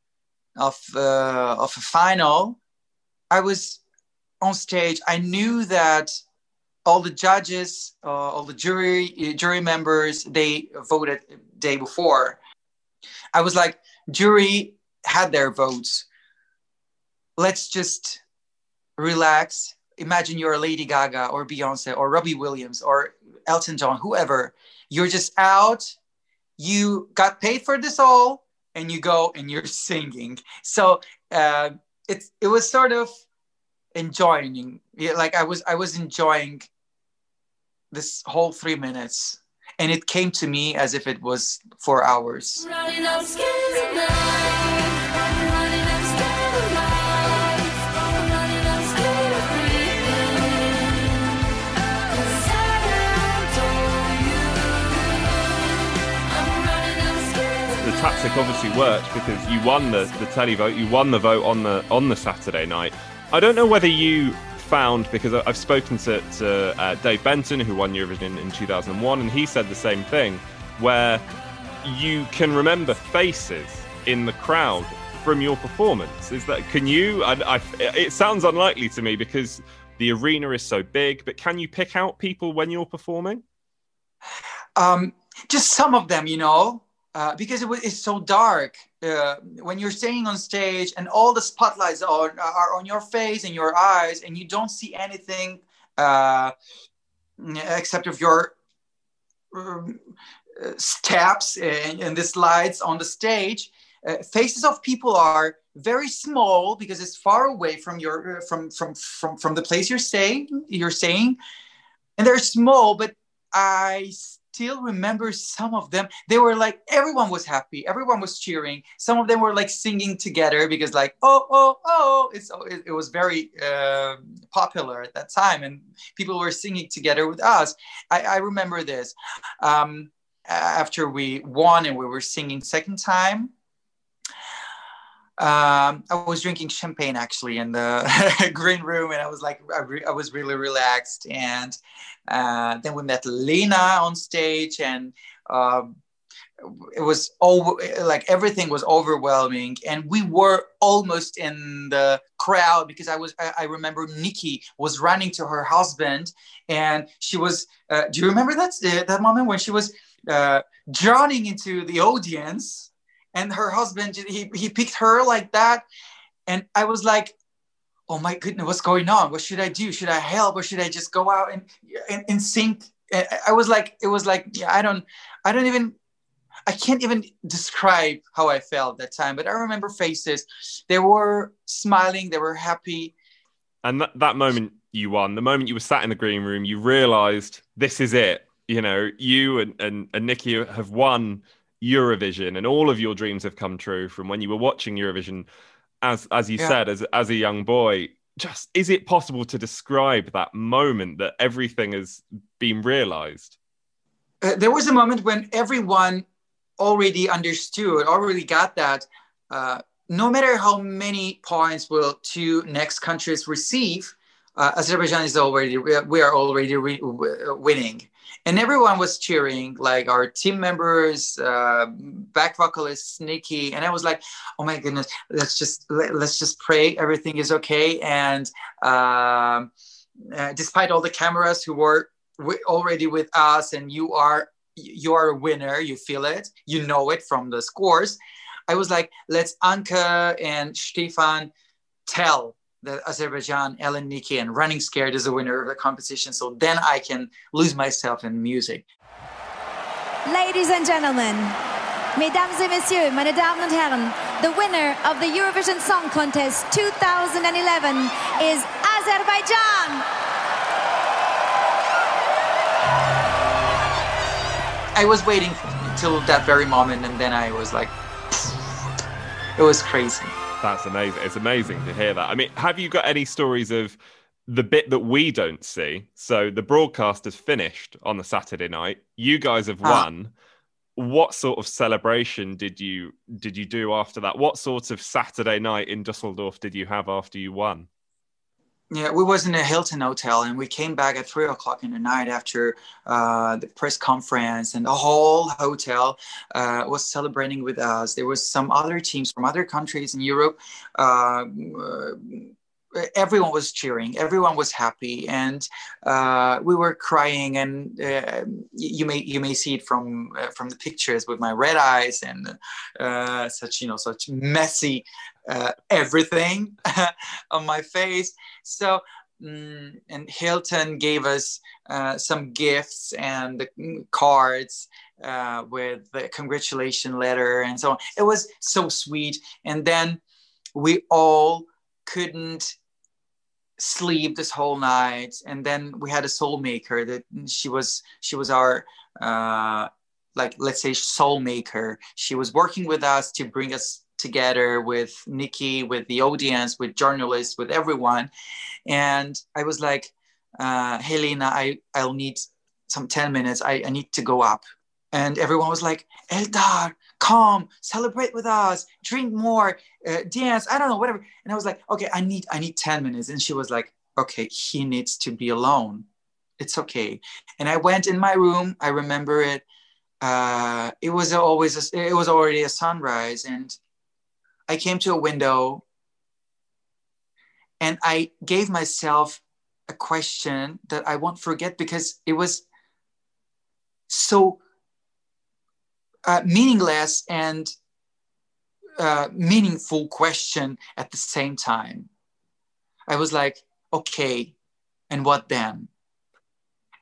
of uh, of a final, I was on stage. I knew that all the judges, uh, all the jury jury members, they voted day before. I was like, jury had their votes. Let's just relax. Imagine you're Lady Gaga or Beyonce or Robbie Williams or Elton John, whoever. You're just out. You got paid for this all, and you go and you're singing. So uh, it's it was sort of enjoying. Like I was I was enjoying this whole three minutes and it came to me as if it was four hours. The tactic obviously worked because you won the the televote you won the vote on the on the saturday night. I don't know whether you found because I've spoken to, to uh, Dave Benton, who won Eurovision in, in 2001, and he said the same thing, where you can remember faces in the crowd from your performance. Is that can you? I, I, it sounds unlikely to me because the arena is so big, but can you pick out people when you're performing? Um, just some of them, you know, uh, because it it's so dark uh, when you're staying on stage and all the spotlights are, are on your face and your eyes and you don't see anything uh, except of your um, steps and, and, the slides on the stage. Uh, faces of people are very small because it's far away from your uh, from from from from the place you're staying. You're staying, and they're small. But I still remember some of them. They were like everyone was happy, everyone was cheering. Some of them were like singing together because like oh oh oh, it's it, it was very uh, popular at that time, and people were singing together with us. I, I remember this. Um, after we won and we were singing second time um, I was drinking champagne actually in the green room, and I was like, I, re- I was really relaxed. And uh, then we met Lena on stage, and um, it was over, like everything was overwhelming, and we were almost in the crowd because I was. I, I remember Nikki was running to her husband, and she was. Uh, do you remember that uh, that moment when she was uh, drowning into the audience? And her husband he, he picked her like that. And i was like oh my goodness what's going on? What should i do? Should i help or should i just go out and and, and sing? I was like it was like yeah i don't i don't even i can't even describe how i felt that time but i remember faces. They were smiling they were happy. And that, that moment you won the moment you were sat in the green room you realized this is it. You know you and, and, and nikki have won Eurovision and all of your dreams have come true from when you were watching Eurovision as as you yeah. said as as a young boy. Just is it possible to describe that moment that everything has been realized? Uh, there was a moment when everyone already understood already got that uh, no matter how many points will two next countries receive uh, azerbaijan is already we are already re- winning and everyone was cheering like our team members uh, back vocalist nikki and i was like oh my goodness let's just let, us just pray everything is okay. And um, uh, despite all the cameras who were w- already with us and you are you are a winner you feel it you know it from the scores i was like let's Anke and stefan tell that Azerbaijan, Ell and Nikki, and Running Scared is the winner of the competition. So then I can lose myself in music. Ladies and gentlemen, Mesdames et Messieurs, meine Damen und Herren, the winner of the Eurovision Song Contest 2011 is Azerbaijan. I was waiting till that very moment, and then I was like, it was crazy. That's amazing. It's amazing to hear that. I mean, have you got any stories of the bit that we don't see? So the broadcast is finished on the Saturday night. You guys have ah. won. What sort of celebration did you did you do after that? What sort of Saturday night in Dusseldorf did you have after you won? Yeah, we was in a Hilton hotel, and we came back at three o'clock in the night after uh, the press conference, and the whole hotel uh, was celebrating with us. There was some other teams from other countries in Europe. Uh, everyone was cheering everyone was happy and uh, we were crying and uh, you may you may see it from uh, from the pictures with my red eyes and uh, such you know such messy uh, everything on my face. So um, and hilton gave us uh, some gifts and the cards with the congratulation letter and so on. It was so sweet. And then we all couldn't sleep this whole night. And then we had a soul maker that she was she was our uh like let's say soul maker she was working with us to bring us together with nikki with the audience with journalists with everyone. And i was like uh helena i i'll need some 10 minutes. I, I need to go up. And everyone was like eldar come celebrate with us drink more uh, dance i don't know whatever. And i was like okay i need i need 10 minutes. And she was like okay he needs to be alone. It's okay. And i went in my room. I remember it. Uh, it was always a, it was already a sunrise. And i came to a window. And i gave myself a question that i won't forget because it was so uh, meaningless and uh, meaningful question at the same time. I was like, okay, and what then?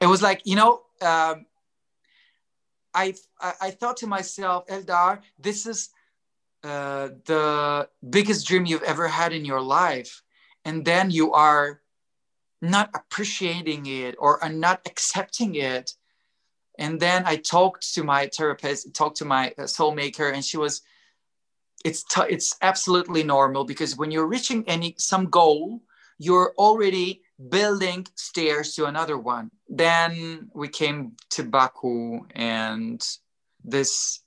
It was like, you know, um, I, I thought to myself, Eldar, this is uh, the biggest dream you've ever had in your life. And then you are not appreciating it or are not accepting it. And then I talked to my therapist, talked to my uh, soul maker, and she was, it's t- it's absolutely normal because when you're reaching any some goal, you're already building stairs to another one. Then we came to Baku and this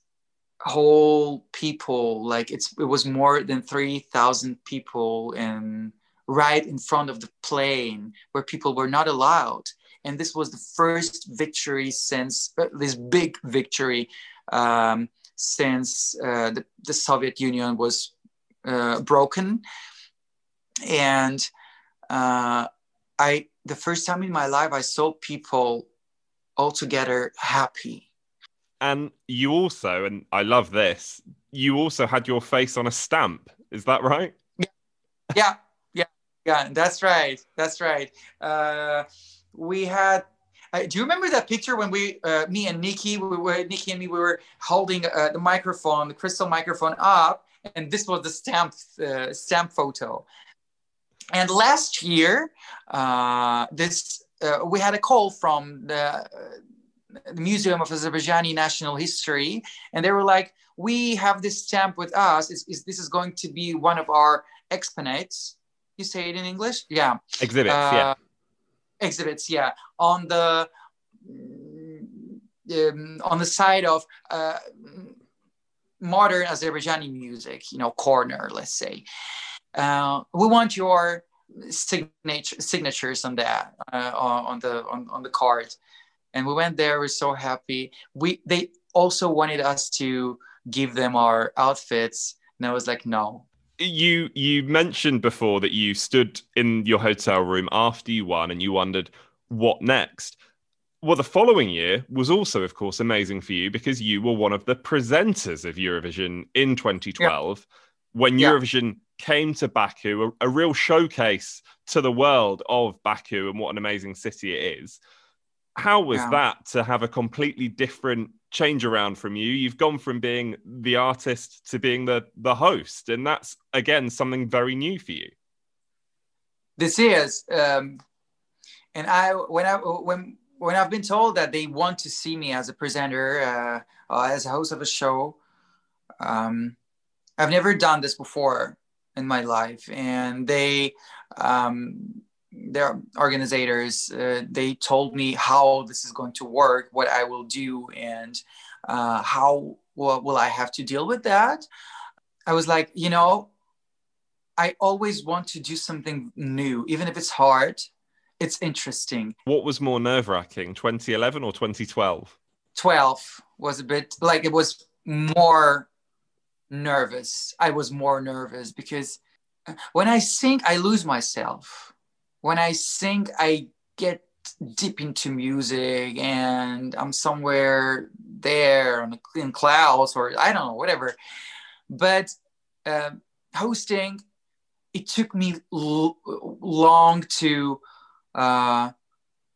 whole people like it's it was more than 3000 people and right in front of the plane where people were not allowed and this was the first victory since uh, this big victory um, since uh, the, the soviet union was uh, broken and uh, I the first time in my life I saw people all together happy. And you also, and I love this, you also had your face on a stamp. Is that right? Yeah, yeah, yeah. That's right. That's right. Uh, we had. Uh, do you remember that picture when we, uh, me and Nikki, we were Nikki and me, we were holding uh, the microphone, the crystal microphone up, and this was the stamp uh, stamp photo. And last year, uh, this uh, we had a call from the, the, Museum of Azerbaijani National History, and they were like, "We have this stamp with us. Is, is this is going to be one of our exponents?" You say it in English, yeah. Exhibits, yeah. Exhibits, yeah. On the um, on the side of uh, modern Azerbaijani music, you know, corner, let's say. Uh, we want your signature signatures on that uh, on the on, on the card. And we went there we're so happy. We they also wanted us to give them our outfits and i was like no you you mentioned before that you stood in your hotel room after you won and you wondered what next well the following year was also of course amazing for you because you were one of the presenters of eurovision in 2012 yeah. when yeah. eurovision came to Baku, a, a, real showcase to the world of Baku and what an amazing city it is. How was yeah. that to have a completely different change around from you? You've gone from being the artist to being the the host, and that's again something very new for you. This is, um, and I when I when when I've been told that they want to see me as a presenter, uh, uh, as a host of a show, um, I've never done this before in my life and they um, their organizers uh, they told me how this is going to work what i will do and uh, how well, will i have to deal with that i was like you know i always want to do something new even if it's hard it's interesting what was more nerve-wracking 2011 or 2012 12 was a bit like it was more nervous. I was more nervous because when I sing, I lose myself. When I sing, I get deep into music and I'm somewhere there in clouds or I don't know, whatever. But uh, hosting, it took me l- long to uh,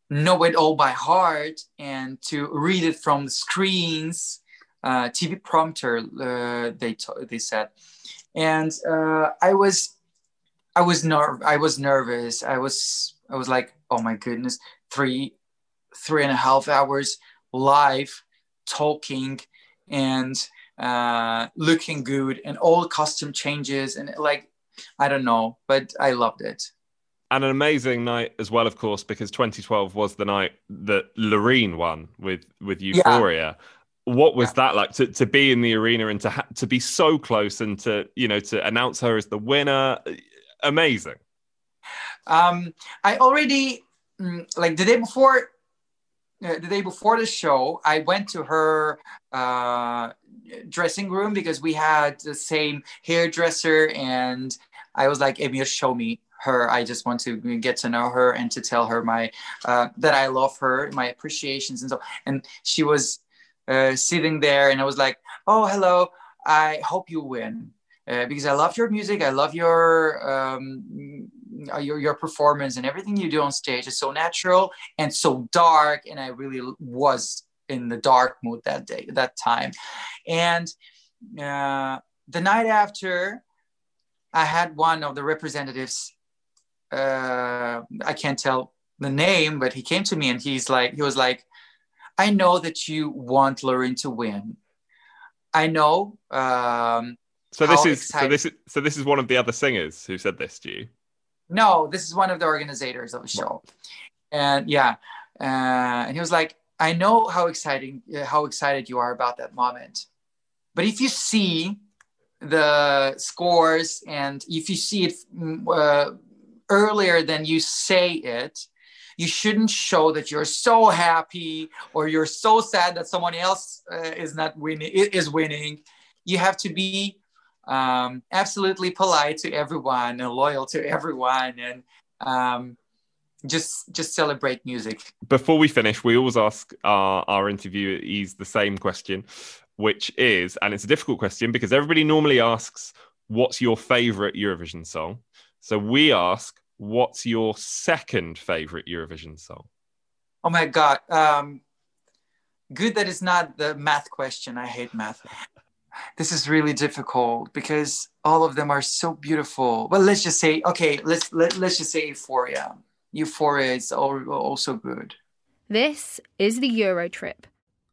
know it all by heart and to read it from the screens uh, TV prompter. Uh, they t- they said, and uh, I was I was ner- I was nervous. I was I was like, oh my goodness, three three and a half hours live talking and uh, looking good and all costume changes and like I don't know, but I loved it. And an amazing night as well, of course, because 2012 was the night that Loreen won with with Euphoria. Yeah what was that like to, to be in the arena and to ha- to be so close and to you know to announce her as the winner amazing. Um i already mm, like the day before uh, the day before the show i went to her uh, dressing room because we had the same hairdresser and i was like emir show me her. I just want to get to know her and to tell her my uh, that i love her my appreciations and so and she was uh, sitting there and I was like, oh, hello, I hope you win. Uh, because I love your music, I love your um, uh, your your performance and everything you do on stage is so natural and so dark. And I really was in the dark mood that day, that time. And uh, the night after, I had one of the representatives. Uh, I can't tell the name, but he came to me and he's like, he was like, I know that you want Loreen to win. I know. Um, so this is excited- so this is so this is one of the other singers who said this to you. No, this is one of the organizers of the show, and yeah, uh, and he was like, "I know how exciting, uh, how excited you are about that moment, but if you see the scores and if you see it mm, uh, earlier than you say it, you shouldn't show that you're so happy or you're so sad that someone else uh, is not winning is winning. You have to be um, absolutely polite to everyone and loyal to everyone and um, just just celebrate music. Before we finish, we always ask our, our interviewees the same question, which is, and it's a difficult question because everybody normally asks, What's your favorite Eurovision song? So we ask, What's your second favorite Eurovision song? Oh my god! Um, good that it's not the math question. I hate math. This is really difficult because all of them are so beautiful. But let's just say, okay, let's let, let's just say Euphoria. Euphoria is al- also good. This is the Euro trip.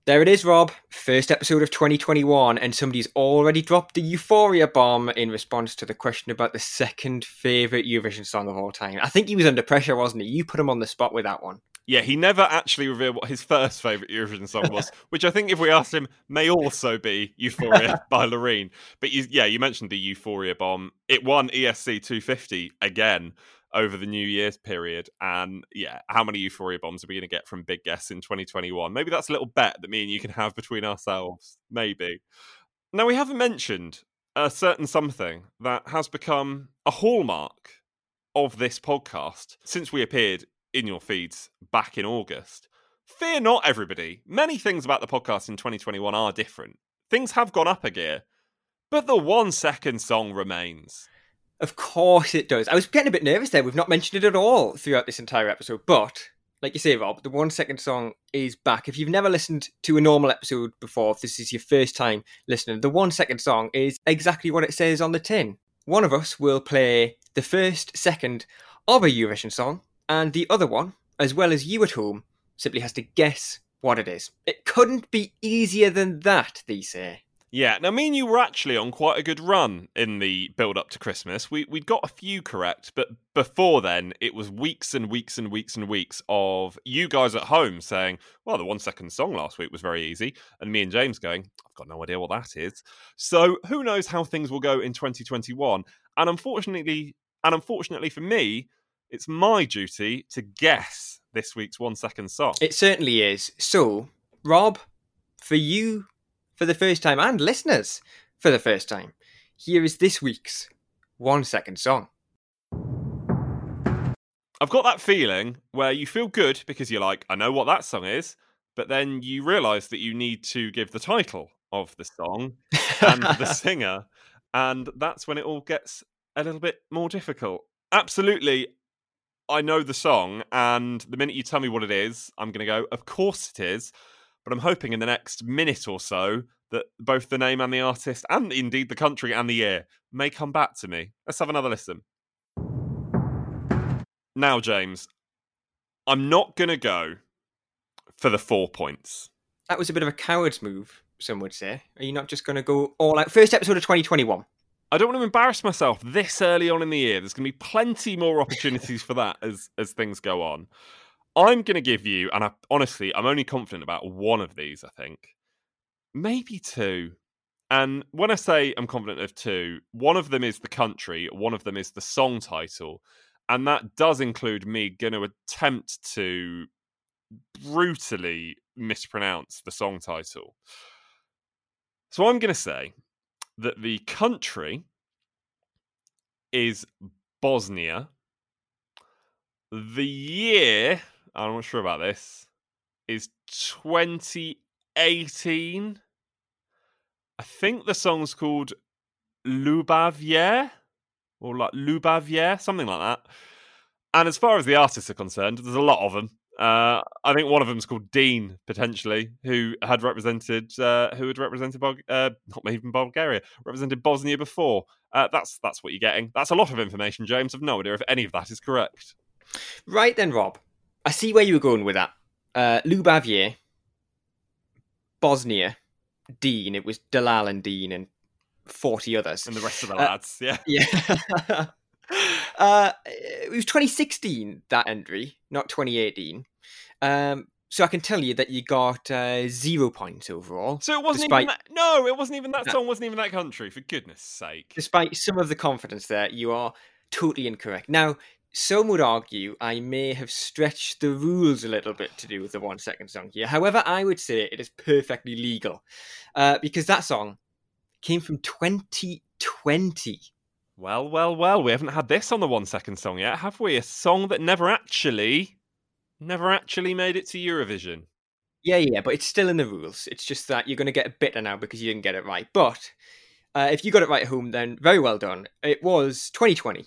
There it is, Rob. First episode of 2021, and somebody's already dropped the Euphoria bomb in response to the question about the second favourite Eurovision song of all time. I think he was under pressure, wasn't he? You put him on the spot with that one. Yeah, he never actually revealed what his first favourite Eurovision song was, which I think if we asked him may also be Euphoria by Loreen. But you, yeah, you mentioned the Euphoria bomb. It won ESC 250 again over the New Year's period. And yeah, how many Euphoria bombs are we going to get from Big Guess in 2021? Maybe that's a little bet that me and you can have between ourselves. Maybe. Now, we haven't mentioned a certain something that has become a hallmark of this podcast since we appeared in your feeds back in August. Fear not, everybody. Many things about the podcast in 2021 are different. Things have gone up a gear, but the one second song remains. Of course it does. I was getting a bit nervous there. We've not mentioned it at all throughout this entire episode. But, like you say, Rob, the one second song is back. If you've never listened to a normal episode before, if this is your first time listening, the one second song is exactly what it says on the tin. One of us will play the first second of a Eurovision song, and the other one, as well as you at home, simply has to guess what it is. It couldn't be easier than that, they say. Yeah, now me and you were actually on quite a good run in the build up to Christmas. We we'd got a few correct, but before then it was weeks and weeks and weeks and weeks of you guys at home saying, "Well, the one second song last week was very easy," and me and James going, "I've got no idea what that is." So who knows how things will go in 2021? And unfortunately, and unfortunately for me, it's my duty to guess this week's one second song. It certainly is. So, Rob, for you for the first time and listeners for the first time, here is this week's one second song. I've got that feeling where you feel good because you're like, I know what that song is, but then you realize that you need to give the title of the song and the singer, and that's when it all gets a little bit more difficult. Absolutely, I know the song, and the minute you tell me what it is, I'm going to go, Of course it is. But I'm hoping in the next minute or so that both the name and the artist, and indeed the country and the year, may come back to me. Let's have another listen. Now, James, I'm not going to go for the four points. That was a bit of a coward's move, some would say. Are you not just going to go all out? First episode of 2021. I don't want to embarrass myself this early on in the year. There's going to be plenty more opportunities for that as as things go on. I'm going to give you, and I, honestly, I'm only confident about one of these. I think maybe two. And when I say I'm confident of two, one of them is the country, one of them is the song title, and that does include me going to attempt to brutally mispronounce the song title. So I'm going to say that the country is Bosnia. The year, I'm not sure about this, is 2018. I think the song's called Lubavier or like Lubavier, something like that. And as far as the artists are concerned, there's a lot of them. Uh, I think one of them's called Deen, potentially, who had represented uh, who had represented Bul- uh, not even Bulgaria, represented Bosnia before. Uh, that's that's what you're getting. That's a lot of information, James. I've no idea if any of that is correct. Right then, Rob. I see where you were going with that. Uh, Lubavier, Bosnia, Deen. It was Dalal and Deen and forty others, and the rest of the Uh, lads. yeah, yeah. uh, it was 2016 that entry, not 2018. Um, so I can tell you that you got uh, zero points overall. So it wasn't even that. No, it wasn't even that No. song. Wasn't even that country. For goodness' sake. despite some of the confidence there, you are totally incorrect. Now, some would argue I may have stretched the rules a little bit to do with the one second song here. However, I would say it is perfectly legal uh, because that song came from 2020. Well, well, well. We haven't had this on the one second song yet, have we? A song that never actually, never actually made it to Eurovision. Yeah, yeah, but it's still in the rules. It's just that you're going to get a bitter now because you didn't get it right. But uh, if you got it right at home, then very well done. It was 2020.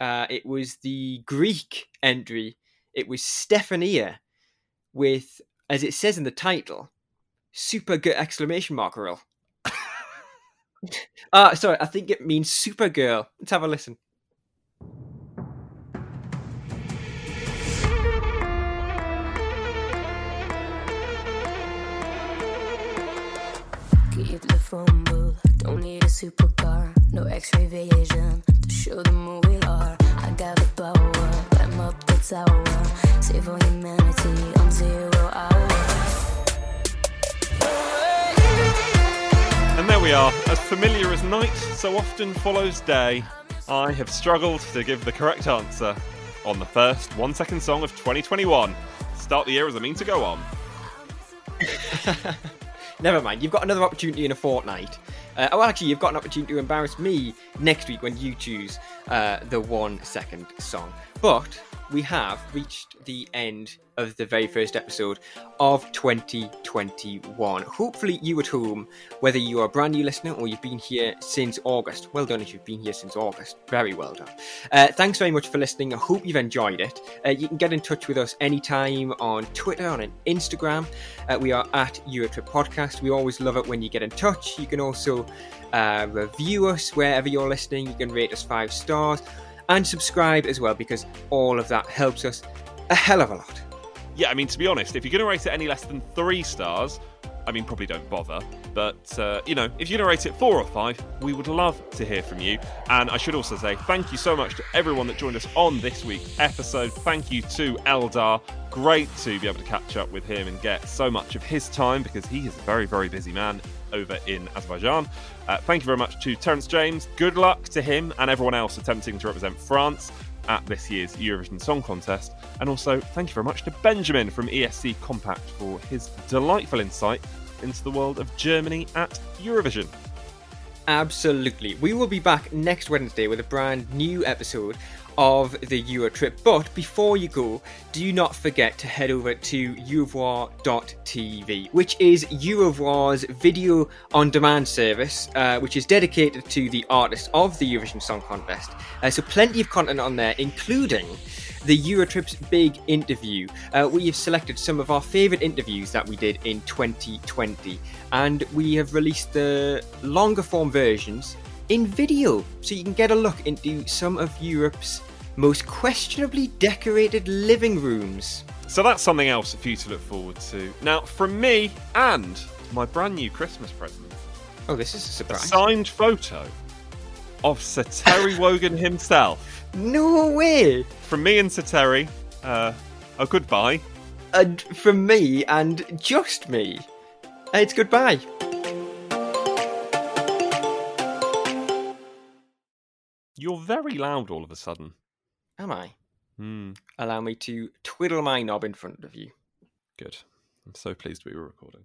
Uh, it was the Greek entry. It was Stefania with, as it says in the title, super good exclamation mark roll. Uh, sorry, I think it means Supergirl. Let's have a listen. Keep the phone booth. Don't need a supercar, no X-ray vision to show them who we are. I got the power, climb up the tower, save all humanity on zero we are. As familiar as night so often follows day, I have struggled to give the correct answer on the first one second song of 2021. Start the year as I mean to go on. Never mind. You've got another opportunity in a fortnight. Uh, oh, actually, you've got an opportunity to embarrass me next week when you choose uh, the one second song. But we have reached the end of the very first episode of 2021. Hopefully, you at home, whether you are a brand new listener or you've been here since August, well done if you've been here since August. Very well done. Uh, thanks very much for listening. I hope you've enjoyed it. Uh, you can get in touch with us anytime on Twitter, on Instagram. Uh, we are at Eurotrip Podcast. We always love it when you get in touch. You can also uh, review us wherever you're listening. You can rate us five stars and subscribe as well because all of that helps us a hell of a lot. Yeah, I mean, to be honest, if you're going to rate it any less than three stars, I mean, probably don't bother. But, uh, you know, if you're going to rate it four or five, we would love to hear from you. And I should also say thank you so much to everyone that joined us on this week's episode. Thank you to Eldar. Great to be able to catch up with him and get so much of his time because he is a very, very busy man over in Azerbaijan. Uh, thank you very much to Terence James. Good luck to him and everyone else attempting to represent France at this year's Eurovision Song Contest. And also, thank you very much to Benjamin from ESC Kompakt for his delightful insight into the world of Germany at Eurovision. Absolutely. We will be back next Wednesday with a brand new episode of the Euro trip. But before you go, do not forget to head over to Eurovoix.tv, which is Eurovoix's video on demand service, uh, which is dedicated to the artists of the Eurovision Song Contest. Uh, so, plenty of content on there, including the Eurotrip's big interview. Uh, we have selected some of our favourite interviews that we did in 2020, and we have released the longer form versions in video, so you can get a look into some of Europe's most questionably decorated living rooms. So that's something else for you to look forward to. Now, from me and my brand new Christmas present. Oh, this is a A surprise. signed photo of Sir Terry Wogan himself. No way! From me and Sir Terry, uh, a goodbye. And from me and just me. It's goodbye. You're very loud all of a sudden. Am I? Hmm, Allow me to twiddle my knob in front of you. good. I'm so pleased we were recording.